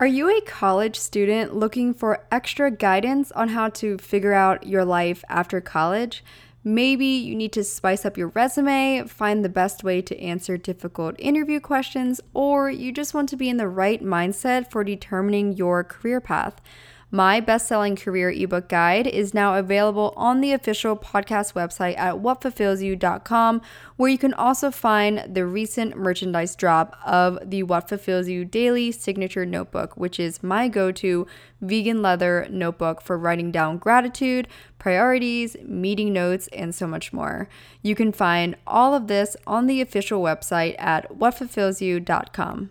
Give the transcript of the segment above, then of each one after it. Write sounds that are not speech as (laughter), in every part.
Are you a college student looking for extra guidance on how to figure out your life after college? Maybe you need to spice up your resume, find the best way to answer difficult interview questions, or you just want to be in the right mindset for determining your career path. My best selling career ebook guide is now available on the official podcast website at whatfulfillsyou.com, where you can also find the recent merchandise drop of the What Fulfills You Daily Signature Notebook, which is my go to vegan leather notebook for writing down gratitude, priorities, meeting notes, and so much more. You can find all of this on the official website at whatfulfillsyou.com.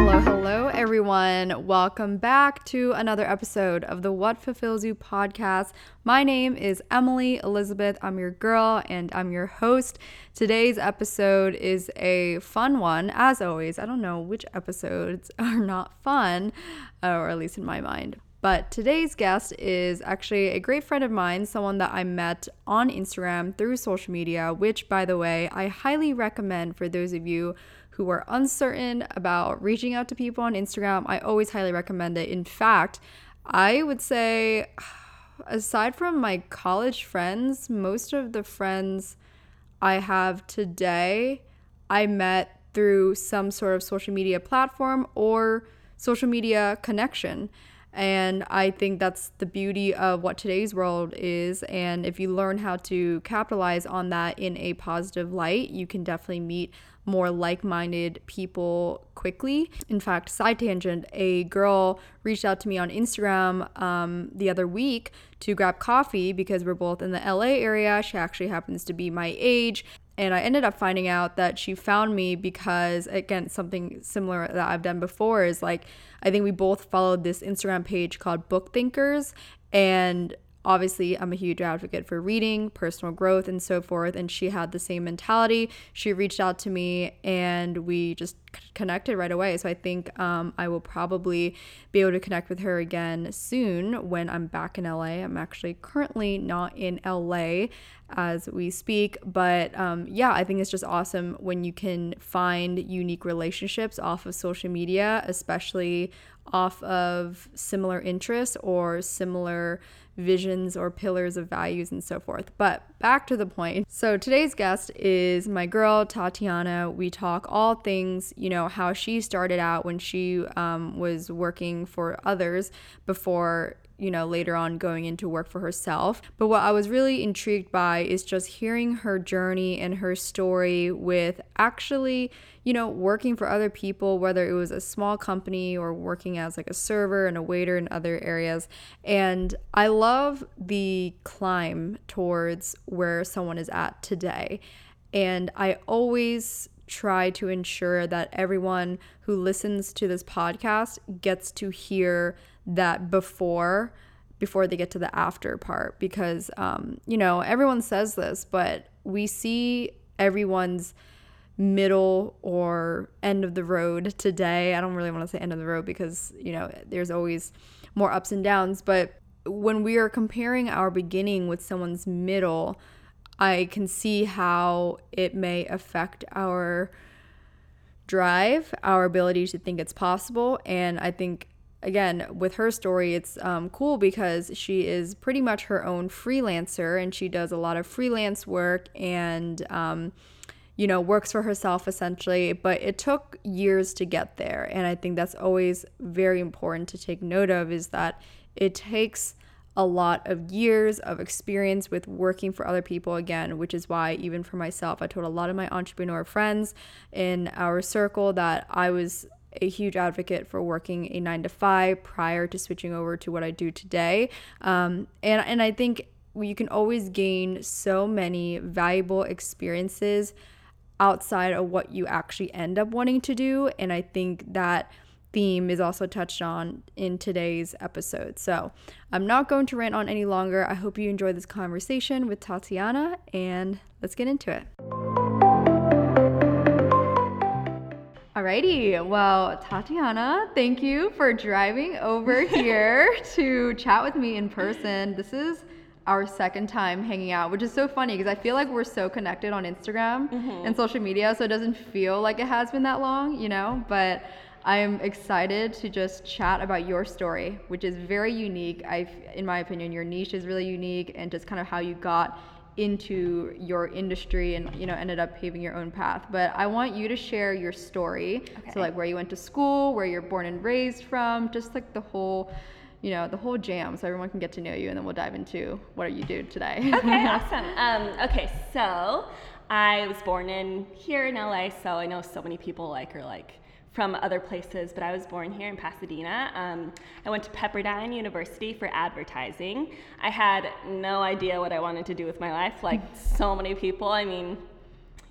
Hello, hello, everyone. Welcome back to another episode of the What Fulfills You podcast. My name is Emily Elizabeth. I'm your girl and I'm your host. Today's episode is a fun one, as always. I don't know which episodes (laughs) are not fun, uh, or at least in my mind. But today's guest is actually a great friend of mine, someone that I met on Instagram through social media, which, by the way, I highly recommend for those of you who are uncertain about reaching out to people on Instagram, I always highly recommend it. In fact, I would say, (sighs) aside from my college friends, most of the friends I have today, I met through some sort of social media platform or social media connection. And I think that's the beauty of what today's world is. And if you learn how to capitalize on that in a positive light, you can definitely meet more like minded people quickly. In fact, side tangent, a girl reached out to me on Instagram um, the other week to grab coffee because we're both in the LA area. She actually happens to be my age. And I ended up finding out that she found me because, again, something similar that I've done before is like, I think we both followed this Instagram page called Book Thinkers. And obviously i'm a huge advocate for reading personal growth and so forth and she had the same mentality. She reached out to me and we just connected right away. So i think um, i will probably be able to connect with her again soon when i'm back in la i'm actually currently not in la as we speak but um, yeah i think it's just awesome when you can find unique relationships off of social media especially off of similar interests or similar visions or pillars of values and so forth. But back to the point. So today's guest is my girl, Tatiana. We talk all things, you know, how she started out when she um, was working for others before you know, later on going into work for herself. But what I was really intrigued by is just hearing her journey and her story with actually, you know, working for other people, whether it was a small company or working as like a server and a waiter in other areas. And I love the climb towards where someone is at today. And I always try to ensure that everyone who listens to this podcast gets to hear that before before they get to the after part. Because um, you know everyone says this but we see everyone's middle or end of the road today. I don't really want to say end of the road because you know there's always more ups and downs but when we are comparing our beginning with someone's middle i can see how it may affect our drive our ability to think it's possible and i think again, with her story, it's um, cool because she is pretty much her own freelancer and she does a lot of freelance work and, um, you know, works for herself essentially. But it took years to get there. And I think that's always very important to take note of is that it takes a lot of years of experience with working for other people again, which is why, even for myself, I told a lot of my entrepreneur friends in our circle that I was a huge advocate for working a nine to five prior to switching over to what I do today. Um, and, and I think you can always gain so many valuable experiences outside of what you actually end up wanting to do. And I think that theme is also touched on in today's episode. So I'm not going to rant on any longer. I hope you enjoyed this conversation with Tatiana, and let's get into it. Alrighty, well, Tatiana, thank you for driving over (laughs) here to chat with me in person. This is our second time hanging out, which is so funny because I feel like we're so connected on Instagram mm-hmm. and social media, so it doesn't feel like it has been that long, you know? But I'm excited to just chat about your story, which is very unique. I, in my opinion, your niche is really unique, and just kind of how you got into your industry and you know ended up paving your own path. But I want you to share your story. Okay. So like where you went to school, where you're born and raised from, just like the whole you know the whole jam so everyone can get to know you and then we'll dive into what you do today okay (laughs) awesome um, okay so i was born in here in la so i know so many people like are like from other places, but I was born here in Pasadena. Um, I went to Pepperdine University for advertising. I had no idea what I wanted to do with my life, like (laughs) so many people. I mean,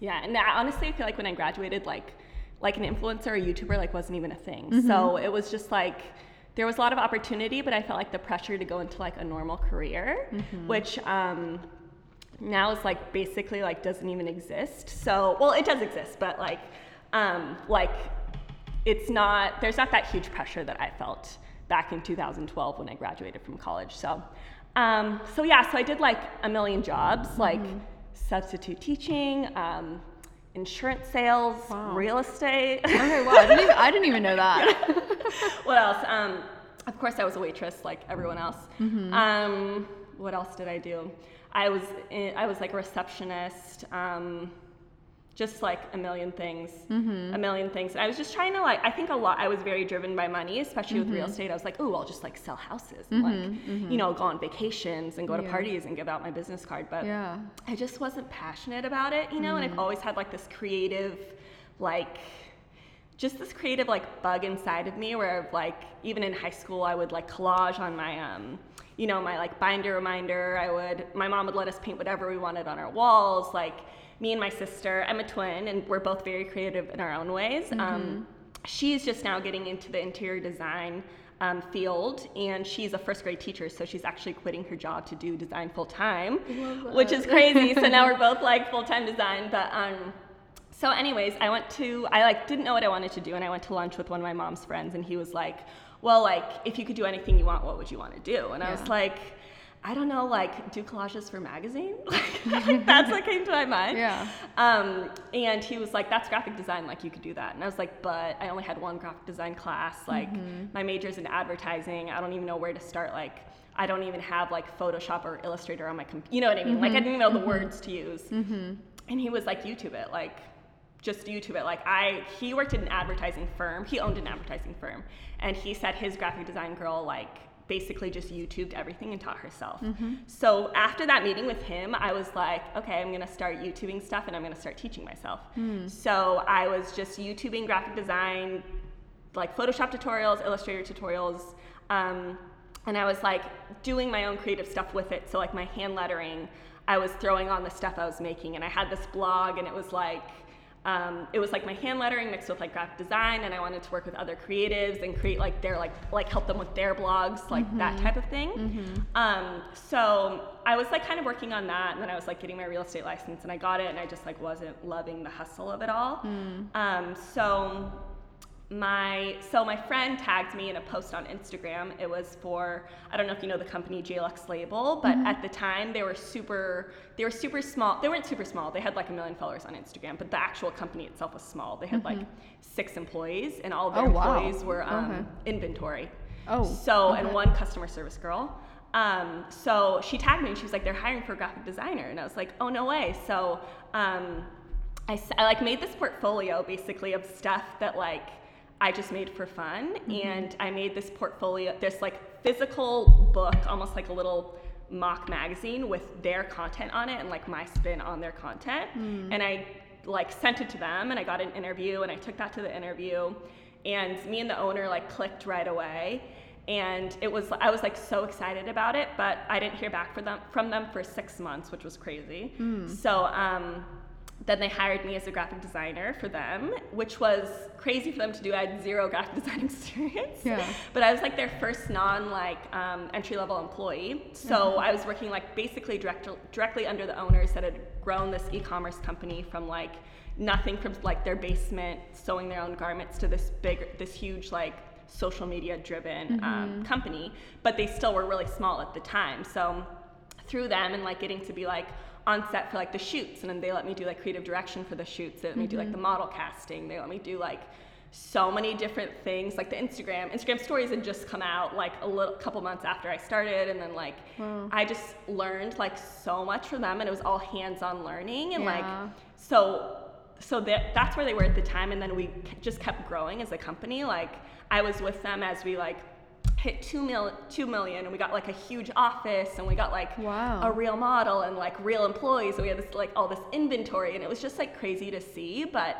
yeah, and I, honestly, I feel like when I graduated, like like an influencer or YouTuber, like wasn't even a thing. Mm-hmm. So it was just like there was a lot of opportunity, but I felt like the pressure to go into like a normal career, mm-hmm. which. Um, now is like basically like doesn't even exist. So well, it does exist, but like um, like it's not there's not that huge pressure that I felt back in 2012 when I graduated from college. So um, so yeah, so I did like a million jobs, mm-hmm. like substitute teaching, um, insurance sales, wow. real estate. Okay, wow, I didn't even, I didn't even know that. (laughs) what else? Um, of course, I was a waitress like everyone else. Mm-hmm. Um, what else did I do? I was in, I was like a receptionist. Um, just like a million things, mm-hmm. a million things. And I was just trying to like, I think a lot, I was very driven by money, especially mm-hmm. with real mm-hmm. estate. I was like, oh, I'll just like sell houses and like, mm-hmm. you know, go on vacations and go to parties and give out my business card. But yeah. I just wasn't passionate about it, you know, and I've mm-hmm. always had like this creative, like, just this creative like bug inside of me where like even in high school I would like collage on my um you know my like binder reminder I would my mom would let us paint whatever we wanted on our walls like me and my sister, I'm a twin, and we're both very creative in our own ways. Mm-hmm. Um, she's just now getting into the interior design um, field, and she's a first grade teacher, so she's actually quitting her job to do design full time, which is crazy. so now we're (laughs) both like full time design, but. Um, so anyways i went to i like didn't know what i wanted to do and i went to lunch with one of my mom's friends and he was like well like if you could do anything you want what would you want to do and yeah. i was like I don't know, like do collages for magazine. (laughs) Like that's what came to my mind. Yeah. Um, and he was like, "That's graphic design. Like you could do that." And I was like, "But I only had one graphic design class. Like mm-hmm. my major's in advertising. I don't even know where to start. Like I don't even have like Photoshop or Illustrator on my computer. You know what I mean? Mm-hmm. Like I mm-hmm. didn't know the mm-hmm. words to use. Mm-hmm. And he was like, "YouTube it. Like just YouTube it. Like I, he worked in an advertising firm. He owned an advertising firm, and he said his graphic design girl like basically just YouTubed everything and taught herself. Mm-hmm. So after that meeting with him, I was like, okay, I'm gonna start YouTubing stuff and I'm gonna start teaching myself. Mm. So I was just YouTubing graphic design, like Photoshop tutorials, Illustrator tutorials. Um, and I was like doing my own creative stuff with it. So like my hand lettering, I was throwing on the stuff I was making, and I had this blog, and it was like um, it was like my hand lettering mixed with like graphic design and i wanted to work with other creatives and create like their like like help them with their blogs like mm-hmm. that type of thing mm-hmm. um, so i was like kind of working on that and then i was like getting my real estate license and i got it and i just like wasn't loving the hustle of it all mm. um, so my so my friend tagged me in a post on Instagram. It was for I don't know if you know the company JLux Label, but mm-hmm. at the time they were super they were super small. They weren't super small. They had like a million followers on Instagram, but the actual company itself was small. They had mm-hmm. like six employees, and all of their oh, employees wow. were um, okay. inventory. Oh, so okay. and one customer service girl. Um, so she tagged me and she was like, "They're hiring for a graphic designer," and I was like, "Oh no way!" So um, I, I like made this portfolio basically of stuff that like I just made for fun. Mm-hmm. And I made this portfolio, this like physical book, almost like a little mock magazine with their content on it and like my spin on their content. Mm. And I like sent it to them and I got an interview and I took that to the interview. And me and the owner like clicked right away. And it was I was like so excited about it, but I didn't hear back from them from them for six months, which was crazy. Mm. So um, then they hired me as a graphic designer for them, which was crazy for them to do. I had zero graphic (laughs) design experience. Yeah. But I was like their first non like um, entry level employee. So mm-hmm. I was working like basically direct, directly under the owners that had grown this e-commerce company from like nothing from like their basement sewing their own garments to this big, this huge like social media driven um, mm-hmm. um, company. But they still were really small at the time. So through them and like getting to be like on set for like the shoots and then they let me do like creative direction for the shoots they let me mm-hmm. do like the mm-hmm. model casting they let me do like so many different things like the instagram instagram stories had just come out like a little couple months after i started and then like wow. i just learned like so much from them and it was all hands-on learning and yeah. like so so that, that's where they were at the time and then we just kept growing as a company like i was with them as we like hit two mil, two million, and we got like a huge office, and we got like wow. a real model and like real employees. So we had this like all this inventory, and it was just like crazy to see. But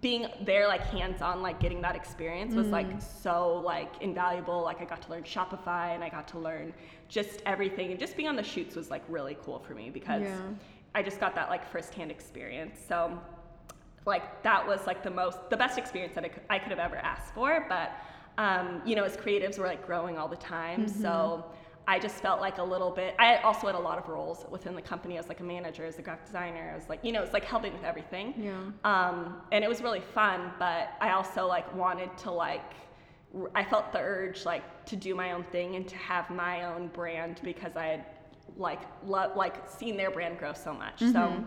being there, like hands on, like getting that experience was mm. like so like invaluable. Like I got to learn Shopify, and I got to learn just everything, and just being on the shoots was like really cool for me because yeah. I just got that like firsthand experience. So like that was like the most the best experience that I could, I could have ever asked for, but um, you know, as creatives, we're like growing all the time. Mm-hmm. So I just felt like a little bit. I also had a lot of roles within the company. I was like a manager, as a graphic designer. I was like, you know, it's like helping with everything. Yeah. Um, and it was really fun, but I also like wanted to like. I felt the urge like to do my own thing and to have my own brand because I had like lo- like seen their brand grow so much. Mm-hmm. So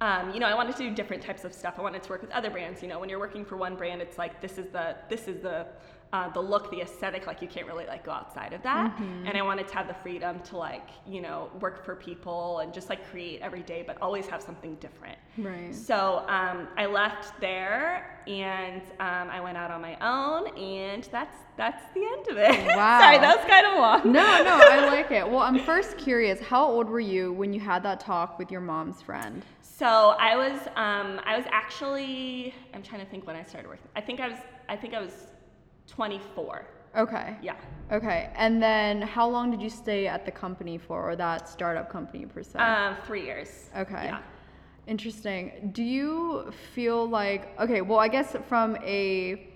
um, you know, I wanted to do different types of stuff. I wanted to work with other brands. You know, when you're working for one brand, it's like this is the this is the uh, the look, the aesthetic. Like you can't really like go outside of that. Mm-hmm. And I wanted to have the freedom to like you know work for people and just like create every day, but always have something different. Right. So um, I left there and um, I went out on my own, and that's that's the end of it. (laughs) Wow. Sorry, that was kind of long. No, no, I (laughs) like it. Well, I'm first curious. How old were you when you had that talk with your mom's friend? So I was um, I was actually I'm trying to think when I started working. I think I was I think I was 24. Okay. Yeah. Okay. And then how long did you stay at the company for, or that startup company per se? Um, three years. Okay. Yeah. Interesting. Do you feel like okay? Well, I guess from a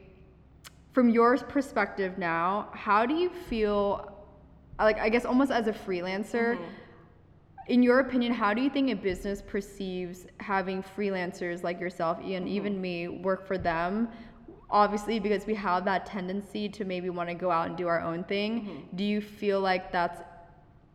from your perspective now, how do you feel? Like I guess almost as a freelancer. Mm-hmm in your opinion, how do you think a business perceives having freelancers like yourself and mm-hmm. even me work for them? Obviously, because we have that tendency to maybe want to go out and do our own thing. Mm-hmm. Do you feel like that's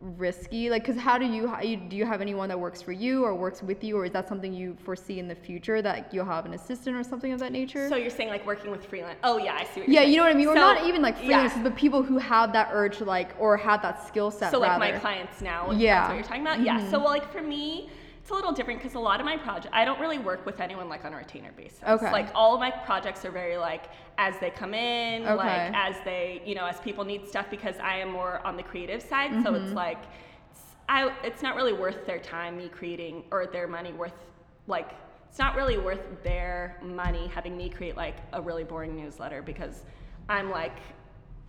risky like because how do you how you, do you have anyone that works for you or works with you or is that something you foresee in the future that you'll have an assistant or something of that nature so you're saying like working with freelance oh yeah i see yeah saying. you know what i mean so, we're not even like freelancers yeah. but people who have that urge like or have that skill set so rather. like my clients now yeah what you're talking about mm-hmm. yeah so well like for me it's a little different because a lot of my project I don't really work with anyone like on a retainer basis. Okay. Like all of my projects are very like as they come in, okay. like as they you know as people need stuff because I am more on the creative side. Mm-hmm. So it's mm-hmm. like I, it's not really worth their time me creating or their money worth like it's not really worth their money having me create like a really boring newsletter because I'm like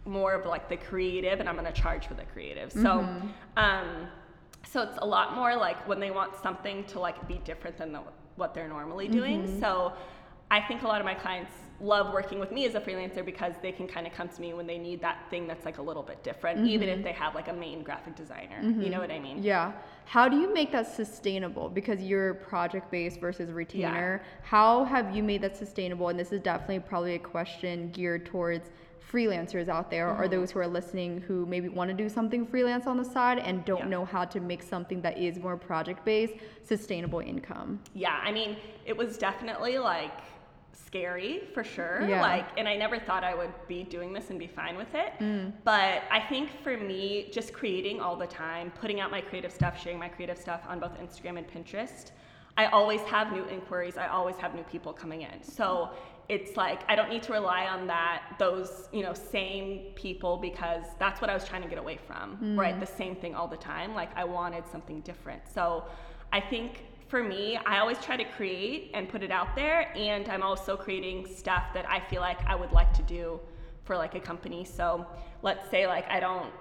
more of like the creative and I'm gonna charge for the creative. So mm-hmm. um so it's a lot more like when they want something to like be different than the, what they're normally doing. Mm-hmm. So I think a lot of my clients love working with me as a freelancer because they can kind of come to me when they need that thing that's like a little bit different, mm-hmm. even if they have like a main graphic designer. Mm-hmm. You know what I mean? Yeah. How do you make that sustainable? Because you're project based versus retainer. Yeah. How have you made that sustainable? And this is definitely probably a question geared towards freelancers out there mm-hmm. or those who are listening who maybe want to do something freelance on the side and don't yeah. know how to make something that is more project based sustainable income. Yeah, I mean, it was definitely like scary for sure. Yeah. Like, and I never thought I would be doing this and be fine with it. Mm. But I think for me, just creating all the time, putting out my creative stuff, sharing my creative stuff on both Instagram and Pinterest, I always have new inquiries. I always have new people coming in. So it's like I don't need to rely on that those you know same people because that's what I was trying to get away from. Mm. Right, the same thing all the time. Like I wanted something different. So I think for me, I always try to create and put it out there, and I'm also creating stuff that I feel like I would like to do for like a company. So let's say like I don't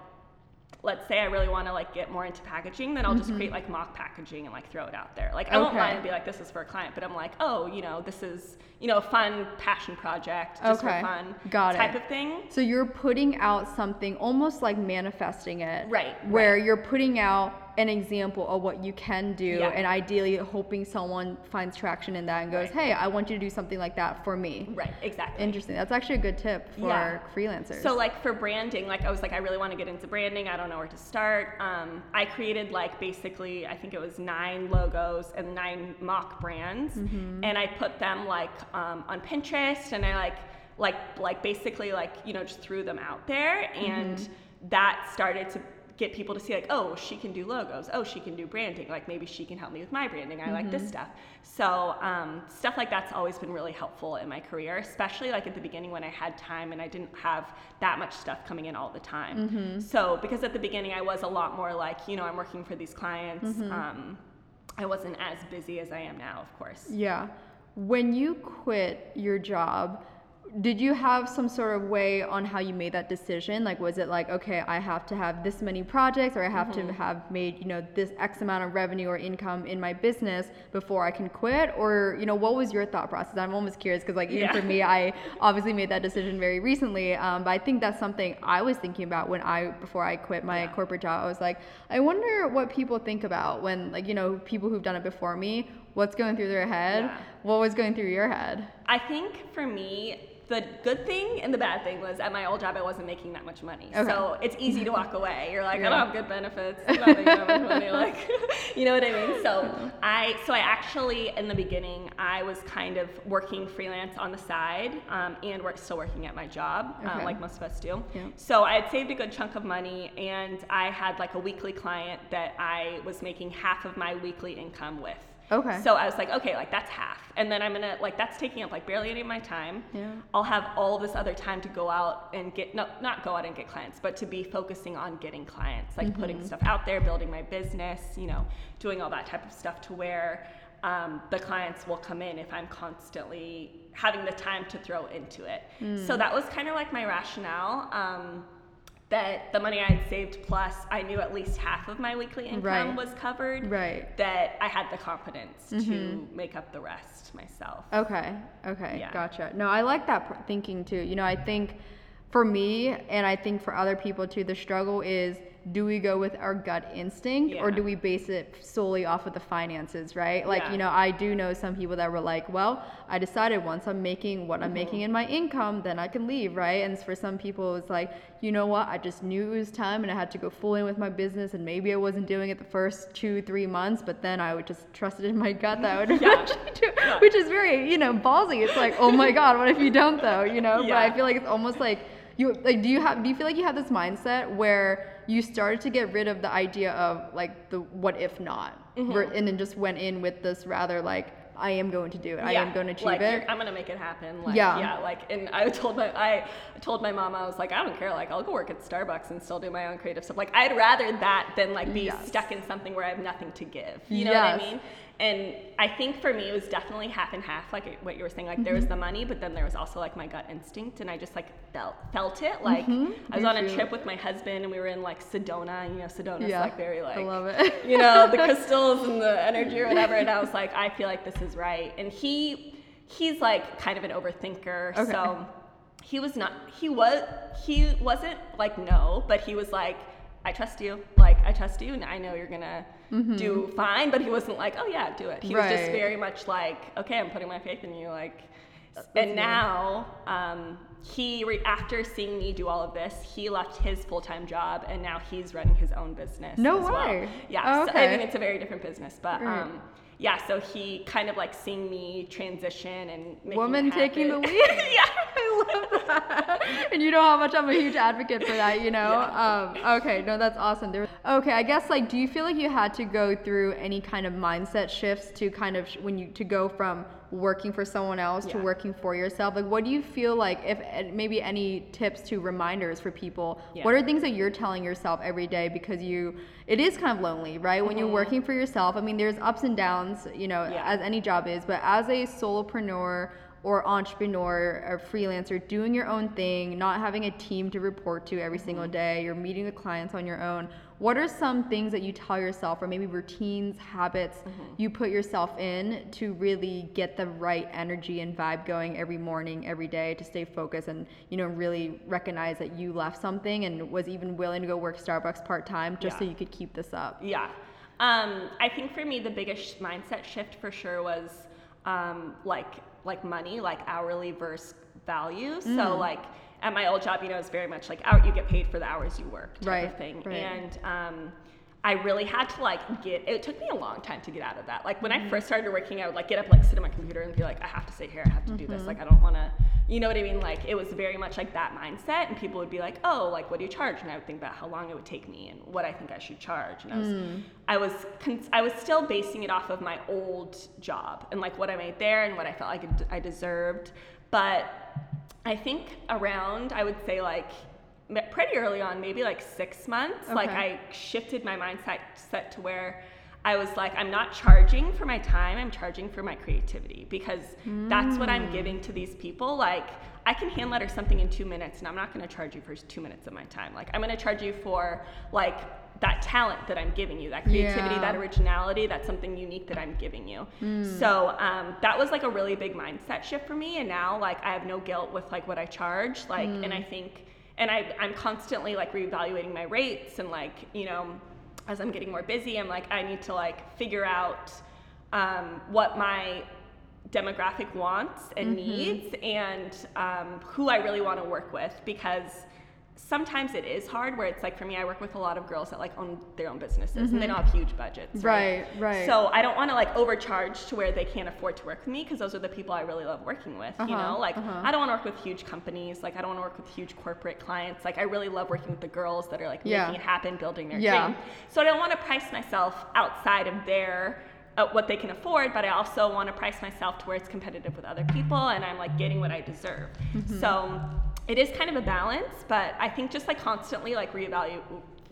let's say I really want to like get more into packaging, then I'll just create like mock packaging and like throw it out there. Like I won't Mm-hmm. Lie and be like, this is for a client, but I'm like, oh, you know, this is you know a fun passion project, just Okay. for fun, Got it. type of thing. So you're putting out something almost like manifesting it. Right, Where you're putting out an example of what you can do Yeah. and ideally hoping someone finds traction in that and goes, Right. hey, I want you to do something like that for me. Right, exactly. Interesting. That's actually a good tip for Yeah. freelancers. So like for branding, like I was like, I really want to get into branding. I don't know where to start. Um, I created like basically, I think it was nine logos and nine mock brands, Mm-hmm. and I put them like um, on Pinterest, and I like like like basically like you know just threw them out there, and Mm-hmm. that started to get people to see like oh she can do logos oh she can do branding like maybe she can help me with my branding i like Mm-hmm. this stuff so um, stuff like that's always been really helpful in my career especially like at the beginning when i had time and i didn't have that much stuff coming in all the time Mm-hmm. so because at the beginning i was a lot more like you know i'm working for these clients Mm-hmm. um, i wasn't as busy as i am now of course Yeah. When you quit your job, did you have some sort of way on how you made that decision? Like, was it like, okay, I have to have this many projects or I have Mm-hmm. to have made, you know, this X amount of revenue or income in my business before I can quit? Or, you know, what was your thought process? I'm almost curious because, like, even Yeah. for me, I obviously made that decision very recently. Um, but I think that's something I was thinking about when I, before I quit my Yeah. corporate job. I was like, I wonder what people think about when, like, you know, people who've done it before me, what's going through their head? Yeah. What was going through your head? I think for me, the good thing and the bad thing was at my old job I wasn't making that much money. Okay. So it's easy to walk away. You're like, I don't have good benefits. I'm not making that much money. (laughs) Like, you know what I mean? So I, so I actually in the beginning I was kind of working freelance on the side um, and work, still working at my job, Okay. um, like most of us do. Yeah. So I had saved a good chunk of money and I had like a weekly client that I was making half of my weekly income with. Okay. So I was like, okay, like that's half. And then I'm gonna, like, that's taking up like barely any of my time. Yeah. I'll have all this other time to go out and get, no, not go out and get clients, but to be focusing on getting clients, like Mm-hmm. putting stuff out there, building my business, you know, doing all that type of stuff to where um, the clients will come in if I'm constantly having the time to throw into it. Mm. So that was kind of like my rationale. Um, that the money I had saved plus I knew at least half of my weekly income Right. was covered Right. that I had the confidence Mm-hmm. to make up the rest myself. Okay. Okay. Yeah. Gotcha. No, I like that pr- thinking too. You know, I think for me and I think for other people too, the struggle is do we go with our gut instinct or do we base it solely off of the finances, right? Like, Yeah. you know, I do know some people that were like, well, I decided once I'm making what Mm-hmm. I'm making in my income, then I can leave, right? And for some people, it's like, you know what? I just knew it was time and I had to go full in with my business. And maybe I wasn't doing it the first two, three months, but then I would just trusted in my gut that I would (laughs) Yeah. do it, which is very, you know, ballsy. It's like, oh my God, what if you don't though, you know? But I feel like it's almost like, you like do you have do you feel like you have this mindset where you started to get rid of the idea of like the what if not Mm-hmm. And then just went in with this rather like i am going to do it i am going to achieve like, it I'm gonna make it happen. Like, Yeah. yeah. like, and I told my, I told my mom, I was like, I don't care. Like, I'll go work at Starbucks and still do my own creative stuff. Like, I'd rather that than like be Yes. stuck in something where I have nothing to give. You know what I mean? And I think for me, it was definitely half and half, like what you were saying. Like, there was Mm-hmm. the money, but then there was also like my gut instinct, and I just like felt felt it. Like, Mm-hmm. I was on a trip with my husband, and we were in like Sedona. You know, Sedona's yeah like very like i love it you know, the (laughs) crystals and the energy or whatever. And I was like, I feel like this is right. And he, he's like kind of an overthinker. Okay. So he was not, he was, he wasn't like no, but he was like, I trust you. Like, I trust you and I know you're gonna do fine. But he wasn't like, oh yeah, do it. He was just very much like, okay, I'm putting my faith in you. Like, That's and weird. now, um, he re- after seeing me do all of this, he left his full time job and now he's running his own business. No as well. way. Yeah, Oh, so, I okay. mean it's a very different business, but Right. um, yeah. So he kind of like seeing me transition and woman taking the (laughs) lead? Yeah. (laughs) i love that. And you know how much i'm a huge advocate for that you know? Um, okay no that's awesome. There, okay i guess like do you feel like you had to go through any kind of mindset shifts to kind of sh- when you to go from working for someone else to working for yourself like what do you feel like if maybe any tips to reminders for people Yeah. what are things that you're telling yourself every day because you it is kind of lonely right when you're working for yourself i mean there's ups and downs you know Mm-hmm. Yeah. as any job is but as a solopreneur or entrepreneur or freelancer doing your own thing, not having a team to report to every single Mm-hmm. day, you're meeting the clients on your own. What are some things that you tell yourself, or maybe routines, habits Mm-hmm. you put yourself in to really get the right energy and vibe going every morning, every day to stay focused and, you know, really recognize that you left something and was even willing to go work Starbucks part time just so you could keep this up? Yeah. Um, I think for me, the biggest mindset shift for sure was um, like like money, like hourly versus value. So Mm. like at my old job, you know, it's very much like out you get paid for the hours you work type Right, of thing. right. And um, I really had to like get. It took me a long time to get out of that. Like when I mm-hmm. first started working, I would like get up, like sit at my computer, and be like, I have to sit here, I have to do this. Mm-hmm. Like I don't want to. You know what I mean? Like it was very much like that mindset, and people would be like, "Oh, like what do you charge?" And I would think about how long it would take me and what I think I should charge. And I was, mm. I was, con- I was still basing it off of my old job and like what I made there and what I felt like I deserved. But I think around, I would say like pretty early on, maybe like six months, like I shifted my mindset set to where I was like, I'm not charging for my time, I'm charging for my creativity because that's what I'm mm. giving to these people. Like, I can hand letter something in two minutes and I'm not gonna charge you for two minutes of my time. Like, I'm gonna charge you for like that talent that I'm giving you, that creativity, Yeah. that originality, that's something unique that I'm giving you. Mm. So um, that was like a really big mindset shift for me. And now, like, I have no guilt with like what I charge. Like, and I mm. think, and I, I'm constantly like reevaluating my rates and like, you know, as I'm getting more busy, I'm like, I need to like figure out um, what my demographic wants and needs and um, who I really want to work with because sometimes it is hard where it's like for me I work with a lot of girls that like own their own businesses and they don't have huge budgets Right, right. so I don't want to like overcharge to where they can't afford to work with me because those are the people I really love working with you Uh-huh, know like uh-huh. I don't want to work with huge companies like I don't want to work with huge corporate clients like I really love working with the girls that are like Yeah. making it happen building their Yeah. dream so I don't want to price myself outside of their uh, what they can afford, but I also want to price myself to where it's competitive with other people and I'm like getting what I deserve. So it is kind of a balance, but I think just like constantly like reevaluate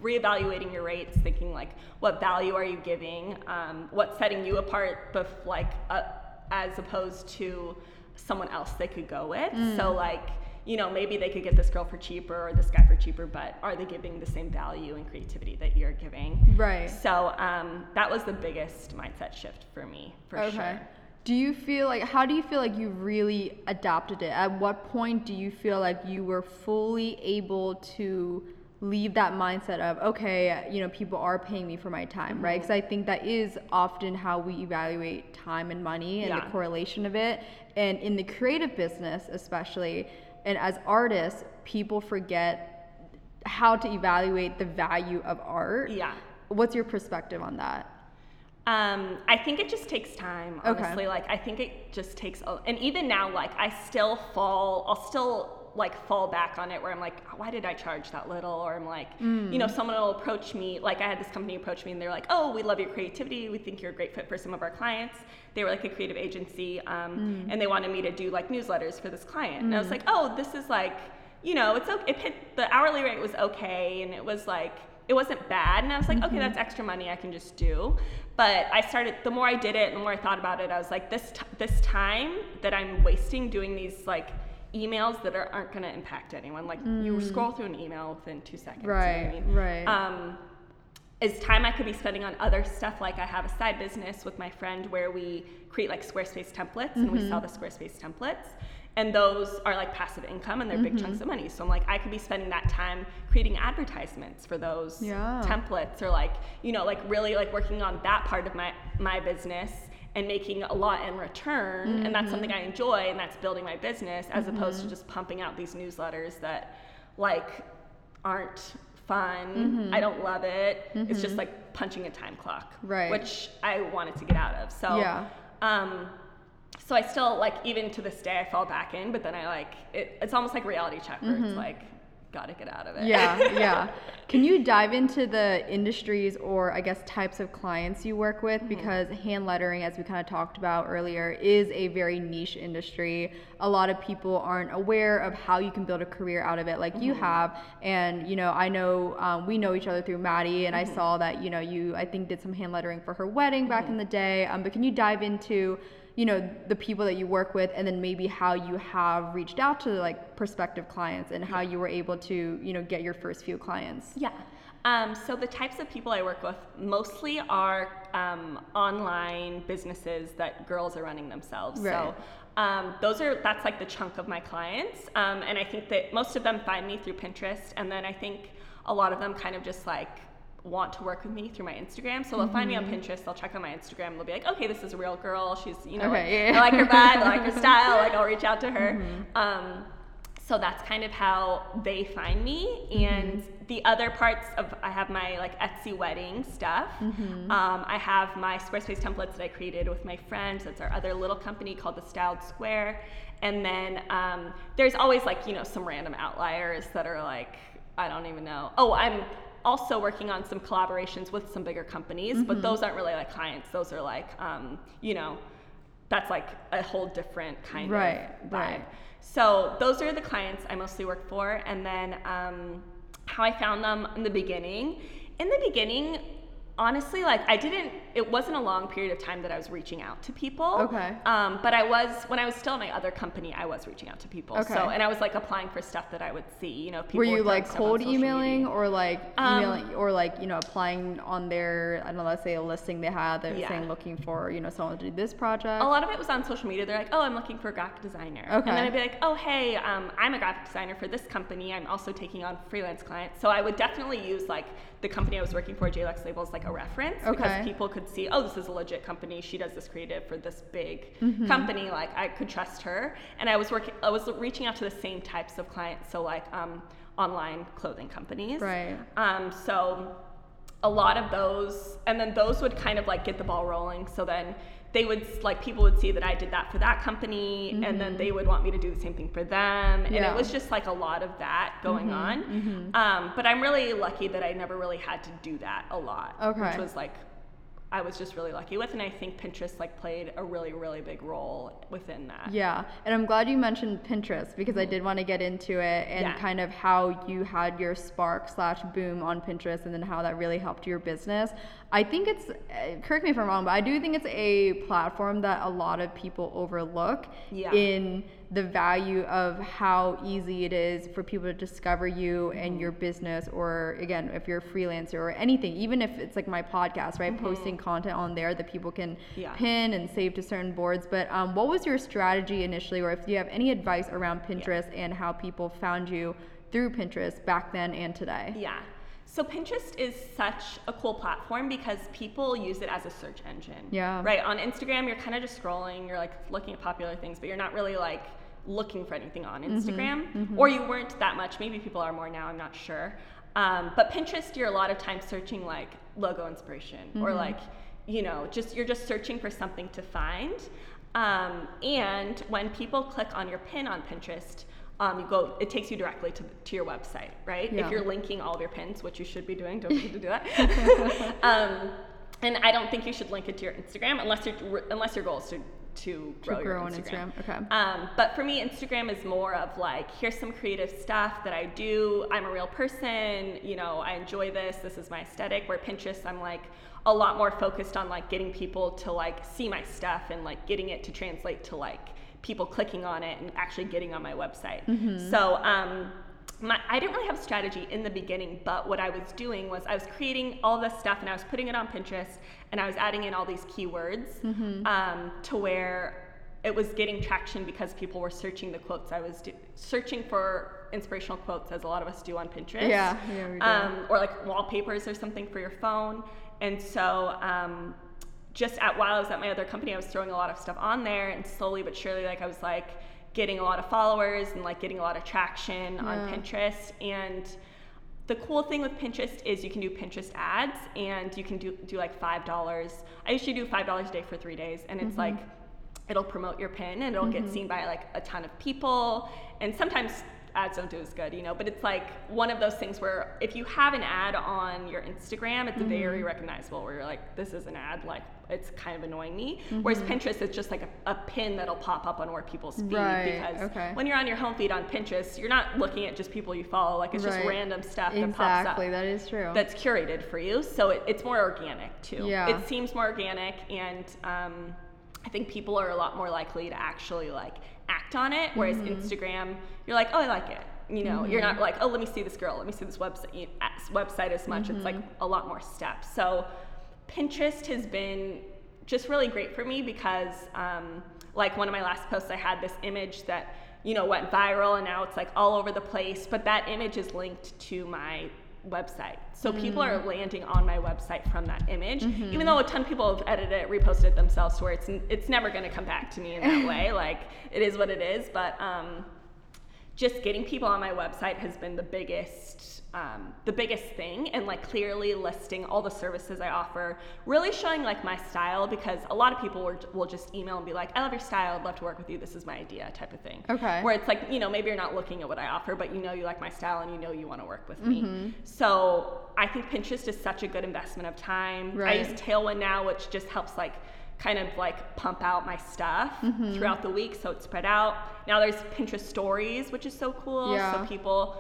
reevaluating your rates, thinking like what value are you giving, um, what's setting you apart, bef- like uh, as opposed to someone else they could go with. So like you know maybe they could get this girl for cheaper or this guy for cheaper, but are they giving the same value and creativity that you're giving? Right. So um, that was the biggest mindset shift for me, for Okay. sure. Do you feel like how do you feel like you really adopted it? At what point do you feel like you were fully able to leave that mindset of okay, you know, people are paying me for my time, right? Mm-hmm. Because I think that is often how we evaluate time and money and Yeah. the correlation of it. And in the creative business, especially, and as artists, people forget how to evaluate the value of art. Yeah. What's your perspective on that? Um, I think it just takes time, Okay. honestly. Like, I think it just takes, a, and even now, like, I still fall, I'll still like fall back on it where I'm like, why did I charge that little? Or I'm like, you know, someone will approach me, like, I had this company approach me and they're like, oh, we love your creativity. We think you're a great fit for some of our clients. They were like a creative agency, um, and they wanted me to do like newsletters for this client. And I was like, oh, this is like, you know, it's okay. It hit, the hourly rate was okay, and it was like, it wasn't bad. And I was like, okay, that's extra money I can just do. But I started, the more I did it, and the more I thought about it, I was like, this, t- this time that I'm wasting doing these like emails that are, aren't going to impact anyone. Like you scroll through an email within two seconds. you know what I Right, mean? right. Um, is time I could be spending on other stuff. Like I have a side business with my friend where we create like Squarespace templates and we Mm-hmm. sell the Squarespace templates. And those are like passive income and they're big Mm-hmm. chunks of money. So I'm like, I could be spending that time creating advertisements for those Yeah. templates or like, you know, like really like working on that part of my, my business and making a lot in return. And that's something I Mm-hmm. enjoy and that's building my business as opposed to just pumping out these newsletters that like aren't fun. Mm-hmm. I don't love it. It's just like punching a time clock, Right. Which I wanted to get out of. So Yeah. um, so I still like even to this day I fall back in, but then I like it, it's almost like reality check where it's like gotta get out of it. Mm-hmm. yeah, yeah. (laughs) Can you dive into the industries or I guess types of clients you work with? Mm-hmm. Because hand lettering, as we kind of talked about earlier, is a very niche industry. A lot of people aren't aware of how you can build a career out of it, like you Mm-hmm. have. And you know, I know um, we know each other through Maddie, and Mm-hmm. I saw that you know you I think did some hand lettering for her wedding back in the day. Um, but can you dive into you know the people that you work with and then maybe how you have reached out to like prospective clients and how you were able to you know get your first few clients yeah um, so the types of people I work with mostly are um, online businesses that girls are running themselves. Right. So um, those are that's like the chunk of my clients, um, and I think that most of them find me through Pinterest, and then I think a lot of them kind of just like want to work with me through my Instagram. So they'll mm-hmm. find me on mm-hmm. Pinterest, they'll check out my Instagram, they'll be like, okay, this is a real girl. She's, you know, okay, yeah. I like her vibe, I like her (laughs) style. Like I'll reach out to her. Mm-hmm. Um, so that's kind of how they find me. And mm-hmm. the other parts of I have my like Etsy wedding stuff. Mm-hmm. Um, I have my Squarespace templates that I created with my friends. That's our other little company called the Styled Square. And then um, there's always like you know some random outliers that are like I don't even know. Oh, I'm also working on some collaborations with some bigger companies, mm-hmm. but those aren't really like clients. Those are like um, you know that's like a whole different kind right, of vibe. Right. So those are the clients I mostly work for, and then um, how I found them in the beginning. In the beginning, honestly, like I didn't. It wasn't a long period of time that I was reaching out to people. Okay. Um, but I was when I was still in my other company, I was reaching out to people. Okay. So and I was like applying for stuff that I would see. You know, people. Were you like cold emailing media. or like um, emailing um, or like you know applying on their I don't know, let's say a listing they had that yeah. saying looking for you know someone to do this project. A lot of it was on social media. They're like, oh, I'm looking for a graphic designer. Okay. And then I'd be like, oh, hey, um, I'm a graphic designer for this company. I'm also taking on freelance clients. So I would definitely use like the company I was working for, JLux Labels, like a reference okay. because people could see, oh, this is a legit company. She does this creative for this big mm-hmm. company. Like I could trust her. And I was working, I was reaching out to the same types of clients. So like um, online clothing companies. Right. Um, so a lot of those, and then those would kind of like get the ball rolling. So then they would like people would see that I did that for that company mm-hmm. and then mm-hmm. they would want me to do the same thing for them and yeah. it was just like a lot of that going mm-hmm. on mm-hmm. Um, but I'm really lucky that I never really had to do that a lot okay. which was like I was just really lucky with, and I think Pinterest like played a really really big role within that. Yeah, and I'm glad you mentioned Pinterest because I did want to get into it and yeah. kind of how you had your spark slash boom on Pinterest, and then how that really helped your business. I think it's uh, correct me if I'm wrong, but I do think it's a platform that a lot of people overlook yeah. in the value of how easy it is for people to discover you and mm-hmm. your business or again if you're a freelancer or anything even if it's like my podcast right mm-hmm. posting content on there that people can yeah. pin and save to certain boards but um, what was your strategy initially or if you have any advice around pinterest yeah. and how people found you through pinterest back then and today yeah so Pinterest is such a cool platform because people use it as a search engine. Yeah. Right. On Instagram, you're kind of just scrolling. You're like looking at popular things, but you're not really like looking for anything on mm-hmm, Instagram, mm-hmm, mm-hmm. or you weren't that much. Maybe people are more now. I'm not sure. Um, but Pinterest, you're a lot of times searching like logo inspiration or mm-hmm. like you know just you're just searching for something to find. Um, and when people click on your pin on Pinterest, um, you go it takes you directly to, to your website right yeah. if you're linking all of your pins which you should be doing don't forget to do that (laughs) um, and i don't think you should link it to your instagram unless your unless your goal is to to grow, to grow your Instagram. Instagram. Okay. Um, but for me, Instagram is more of like, here's some creative stuff that I do. I'm a real person. You know, I enjoy this. This is my aesthetic. Where Pinterest, I'm like a lot more focused on like getting people to like see my stuff and like getting it to translate to like people clicking on it and actually getting on my website. Mm-hmm. So um, my, I didn't really have a strategy in the beginning, but what I was doing was I was creating all this stuff and I was putting it on Pinterest and I was adding in all these keywords mm-hmm. um, to where it was getting traction because people were searching the quotes I was do- searching for inspirational quotes as a lot of us do on Pinterest. Yeah, yeah um, or like wallpapers or something for your phone. And so um, just at while I was at my other company, I was throwing a lot of stuff on there, and slowly but surely, like I was like getting a lot of followers and like getting a lot of traction yeah. on Pinterest. And the cool thing with Pinterest is you can do Pinterest ads, and you can do do like five dollars. I usually do five dollars a day for three days, and it's mm-hmm. like it'll promote your pin and it'll mm-hmm. get seen by like a ton of people and sometimes ads don't do as good, you know. But it's like one of those things where if you have an ad on your Instagram, it's mm-hmm. very recognizable. Where you're like, this is an ad, like it's kind of annoying me. Mm-hmm. Whereas Pinterest, it's just like a, a, pin that'll pop up on where people's feed right. because okay. when you're on your home feed on Pinterest, you're not looking at just people you follow. Like it's right. just random stuff exactly. that pops up. Exactly, that is true. That's curated for you, so it, it's more organic too. Yeah. It seems more organic and. Um, I think people are a lot more likely to actually like act on it. Whereas mm-hmm. Instagram, you're like, oh, I like it. You know, mm-hmm. you're not like, oh, let me see this girl, let me see this website website as much. Mm-hmm. It's like mm-hmm. a lot more steps. So Pinterest has been just really great for me because, um, like one of my last posts, I had this image that you know went viral, and now it's like all over the place. But that image is linked to my website. So mm. people are mm. landing on my website from that image, mm-hmm. even though a ton of people have edited it, reposted it themselves, to where it's it's never going to come back to me in that (laughs) way. Like it is what it is. But um, just getting people on my website has been the biggest um, the biggest thing and like clearly listing all the services I offer, really showing like my style because a lot of people will, will just email and be like, I love your style, I'd love to work with you, this is my idea type of thing. Okay. Where it's like, you know, maybe you're not looking at what I offer, but you know you like my style and you know you want to work with mm-hmm. me. So I think Pinterest is such a good investment of time. Right. I use Tailwind now, which just helps like kind of like pump out my stuff mm-hmm. throughout the week so it's spread out. Now there's Pinterest stories, which is so cool. Yeah. So people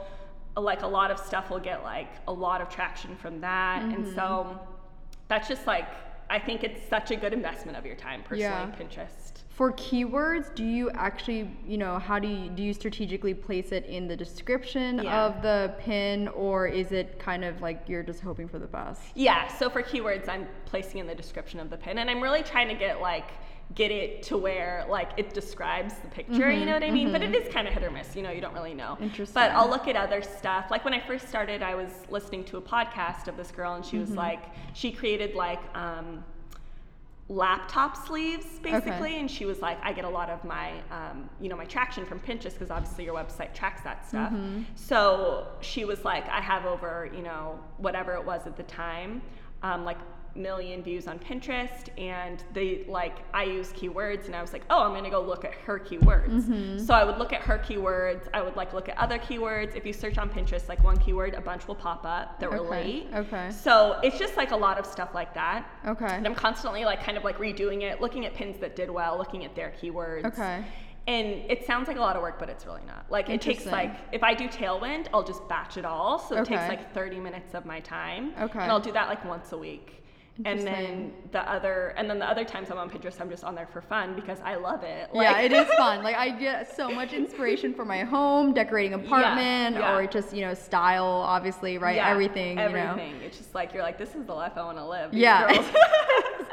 like a lot of stuff will get like a lot of traction from that. Mm-hmm. And so that's just like I think it's such a good investment of your time personally, yeah. Pinterest. For keywords, do you actually, you know, how do you do you strategically place it in the description yeah. of the pin or is it kind of like you're just hoping for the best? Yeah, so for keywords I'm placing in the description of the pin and I'm really trying to get like get it to where like it describes the picture, mm-hmm, you know what I mean? Mm-hmm. But it mm-hmm. kind of hit or miss, you know, you don't really know. Interesting. But I'll look at other stuff. Like when I first started, I was listening to a podcast of this girl and she was mm-hmm. like, she created like, um, laptop sleeves basically okay. and she was like i get a lot of my um, you know my traction from pinterest because obviously your website tracks that stuff mm-hmm. so she was like i have over you know whatever it was at the time um, like million views on Pinterest and they like I use keywords and I was like, oh, I'm gonna go look at her keywords. Mm-hmm. So I would look at her keywords. I would like look at other keywords. If you search on Pinterest, like one keyword, a bunch will pop up that okay. relate. Okay. So it's just like a lot of stuff like that. Okay. And I'm constantly like kind of like redoing it, looking at pins that did well, looking at their keywords. Okay and it sounds like a lot of work but it's really not like it takes like if i do tailwind i'll just batch it all so it okay. takes like 30 minutes of my time okay and i'll do that like once a week and then the other and then the other times i'm on pinterest i'm just on there for fun because i love it. Like, yeah it is (laughs) fun. Like i get so much inspiration for my home decorating apartment yeah, yeah. or just you know style obviously right? Yeah, everything everything you know? it's just like you're like this is the life i want to live yeah (laughs)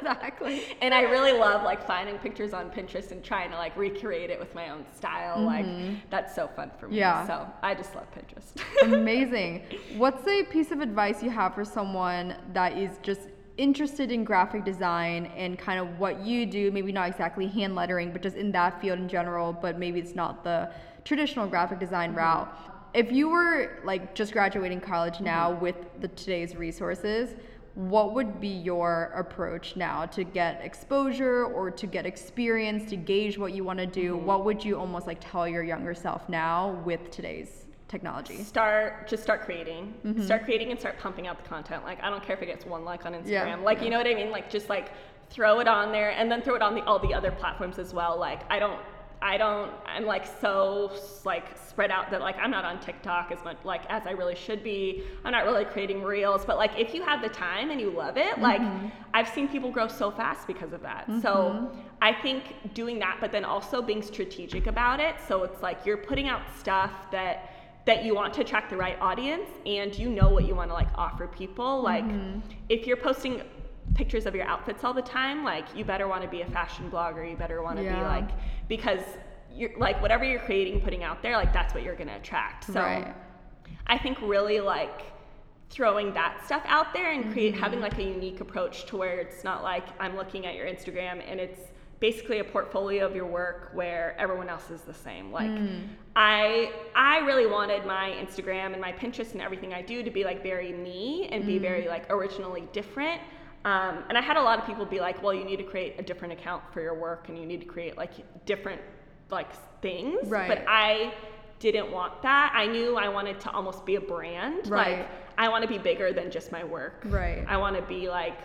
exactly. (laughs) And i really love like finding pictures on pinterest and trying to like recreate it with my own style. Mm-hmm. like that's so fun for me. Yeah. So i just love pinterest. Amazing. What's a piece of advice you have for someone that is just interested in graphic design and kind of what you do, maybe not exactly hand lettering, but just in that field in general, but maybe it's not the traditional graphic design mm-hmm. route. If you were like just graduating college now mm-hmm. with the today's resources, what would be your approach now to get exposure or to get experience to gauge what you want to do? Mm-hmm. What would you almost like tell your younger self now with today's technology? Start just start creating. Mm-hmm. Start creating and start pumping out the content. Like I don't care if it gets one like on Instagram. Yeah. Like you know what I mean? Like just like throw it on there and then throw it on the all the other platforms as well. Like I don't I don't I'm like so like spread out that like I'm not on TikTok as much like as I really should be. I'm not really creating reels, but like if you have the time and you love it, like mm-hmm. I've seen people grow so fast because of that. Mm-hmm. So I think doing that but then also being strategic about it. So it's like you're putting out stuff that that you want to attract the right audience and you know what you want to like offer people like mm-hmm. if you're posting pictures of your outfits all the time like you better want to be a fashion blogger you better want to yeah. be like because you're like whatever you're creating putting out there like that's what you're going to attract so right. i think really like throwing that stuff out there and create mm-hmm. having like a unique approach to where it's not like i'm looking at your instagram and it's basically a portfolio of your work where everyone else is the same. Like mm. I I really wanted my Instagram and my Pinterest and everything I do to be like very me and mm. be very like originally different. Um, and I had a lot of people be like, well, you need to create a different account for your work and you need to create like different like things. Right. But I didn't want that. I knew I wanted to almost be a brand. Right. Like I want to be bigger than just my work. Right. I want to be like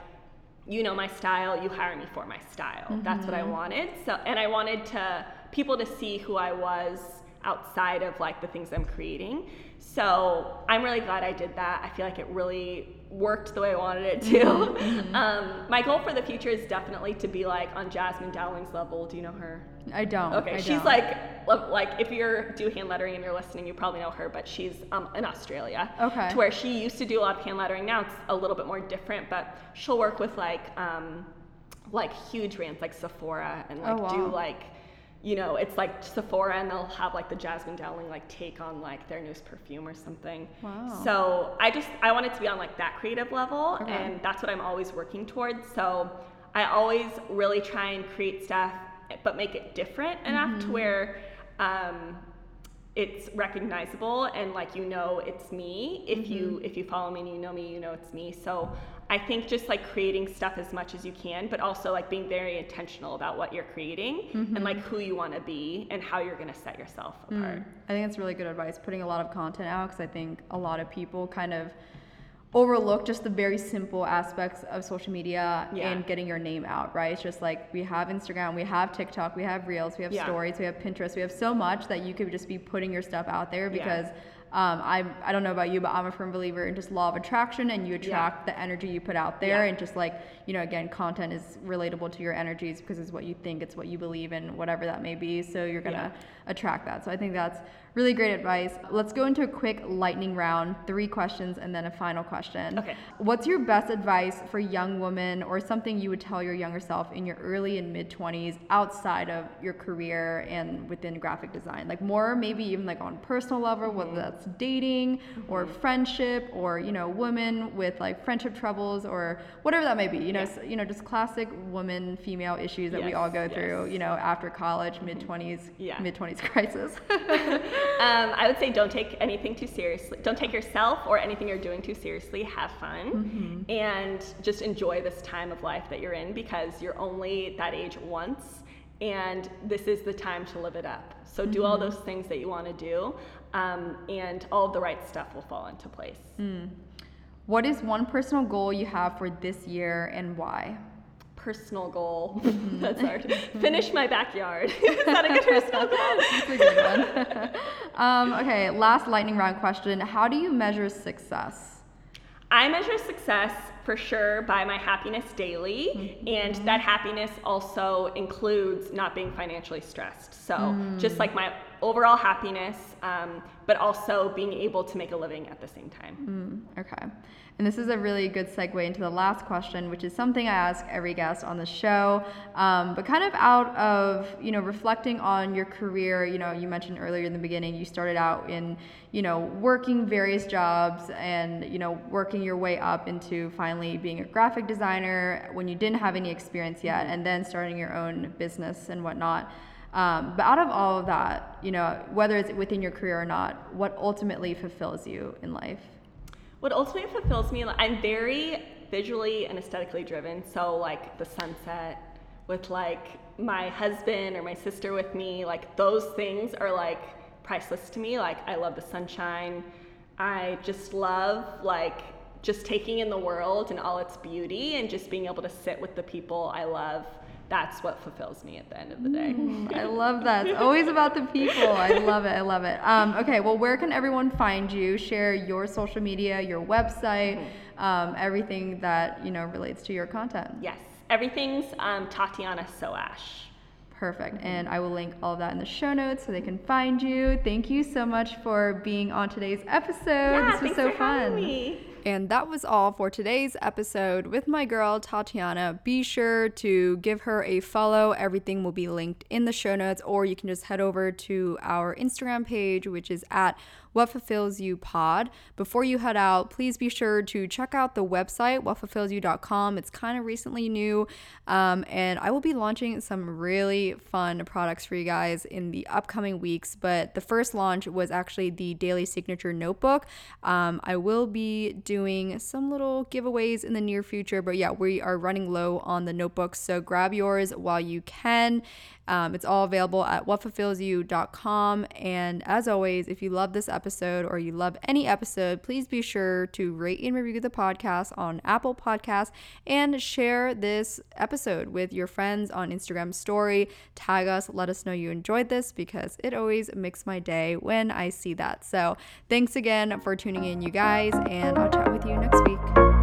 you know my style, you hire me for my style. Mm-hmm. That's what I mm-hmm. wanted. So and I wanted to people to see who I was outside of like the things I'm creating. So I'm really glad I did that. I feel like it really worked the way I wanted it to. Mm-hmm. (laughs) Um, my goal for the future is definitely to be like on Jasmine Dowling's level. Do you know her? I don't. Okay, I she's don't. like like if you're do hand lettering and you're listening, you probably know her, but she's um, in Australia. Okay. To where she used to do a lot of hand lettering. Now it's a little bit more different, but she'll work with like um, like huge brands like Sephora and like Oh, wow. do like you know it's like Sephora and they'll have like the Jasmine Dowling like take on like their newest perfume or something. Wow. So I just I wanted to be on like that creative level Okay. and that's what I'm always working towards. So I always really try and create stuff but make it different enough Mm-hmm. to where um, it's recognizable and like you know it's me if Mm-hmm. you if you follow me and you know me you know it's me so i think just like creating stuff as much as you can but also like being very intentional about what you're creating Mm-hmm. and like who you want to be and how you're going to set yourself Mm. apart I think that's really good advice, putting a lot of content out because I think a lot of people kind of overlook just the very simple aspects of social media Yeah. and getting your name out, right? It's just like we have Instagram, we have TikTok, we have Reels, we have Yeah. stories, we have Pinterest, we have so much that you could just be putting your stuff out there Yeah. because um, I, I don't know about you, but I'm a firm believer in just law of attraction and you attract the energy you put out there. Yeah. And just like, you know, again, content is relatable to your energies because it's what you think, it's what you believe in, whatever that may be. So you're going to Yeah. Attract that. So I think that's really great advice. Let's go into a quick lightning round, three questions and then a final question. Okay. What's your best advice for young women or something you would tell your younger self in your early and mid 20s outside of your career and within graphic design? Like more maybe even like on personal level, whether mm-hmm. that's dating mm-hmm. or friendship or, you know, women with like friendship troubles or whatever that may be, you know, Yeah. s- you know, just classic woman female issues that we all go through, yes. you know, after college, mm-hmm. mid 20s, Yeah. mid 20s crisis. (laughs) um, i would say don't take anything too seriously don't take yourself or anything you're doing too seriously have fun Mm-hmm. and just enjoy this time of life that you're in because you're only that age once and this is the time to live it up so do all Mm-hmm. those things that you want to do um, and all of the right stuff will fall into place Mm. what is one personal goal you have for this year and why? Personal goal (laughs) Mm-hmm. that's hard finish my backyard (laughs) is that a good (laughs) personal goal That's a good one. um, okay, last lightning round question. How do you measure success? I measure success for sure by my happiness daily, and that happiness also includes not being financially stressed. So, just like my overall happiness, um, but also being able to make a living at the same time. Okay. And this is a really good segue into the last question, which is something I ask every guest on the show. Um, but kind of out of, you know, reflecting on your career, you know, you mentioned earlier in the beginning, you started out in, you know, working various jobs and, you know, working your way up into finally being a graphic designer when you didn't have any experience yet, and then starting your own business and whatnot. Um, but out of all of that, you know, whether it's within your career or not, what ultimately fulfills you in life? What ultimately fulfills me, I'm very visually and aesthetically driven. So, like the sunset with like my husband or my sister with me, like those things are like priceless to me. Like, I love the sunshine. I just love like just taking in the world and all its beauty and just being able to sit with the people I love. That's what fulfills me at the end of the day. I love that. It's always about the people. I love it. I love it. Um, okay, well, where can everyone find you? Share your social media, your website, um, everything that you know relates to your content. Yes, everything's um, Tatiana Soash. Perfect. And I will link all of that in the show notes so they can find you. Thank you so much for being on today's episode. yeah, this was so fun. And that was all for today's episode with my girl Tatiana. Be sure to give her a follow. Everything will be linked in the show notes, or you can just head over to our Instagram page, which is at What Fulfills You Pod. Before you head out, please be sure to check out the website, whatfulfillsyou.com. It's kind of recently new, um, and I will be launching some really fun products for you guys in the upcoming weeks. But the first launch was actually the Daily Signature Notebook. Um, I will be doing some little giveaways in the near future, but yeah, we are running low on the notebooks, so grab yours while you can. Um, it's all available at whatfulfillsyou.com. And as always, if you love this episode, or you love any episode, please be sure to rate and review the podcast on Apple Podcasts and share this episode with your friends on Instagram story. Tag us, let us know you enjoyed this because it always makes my day when I see that. So, thanks again for tuning in, you guys, and I'll chat with you next week.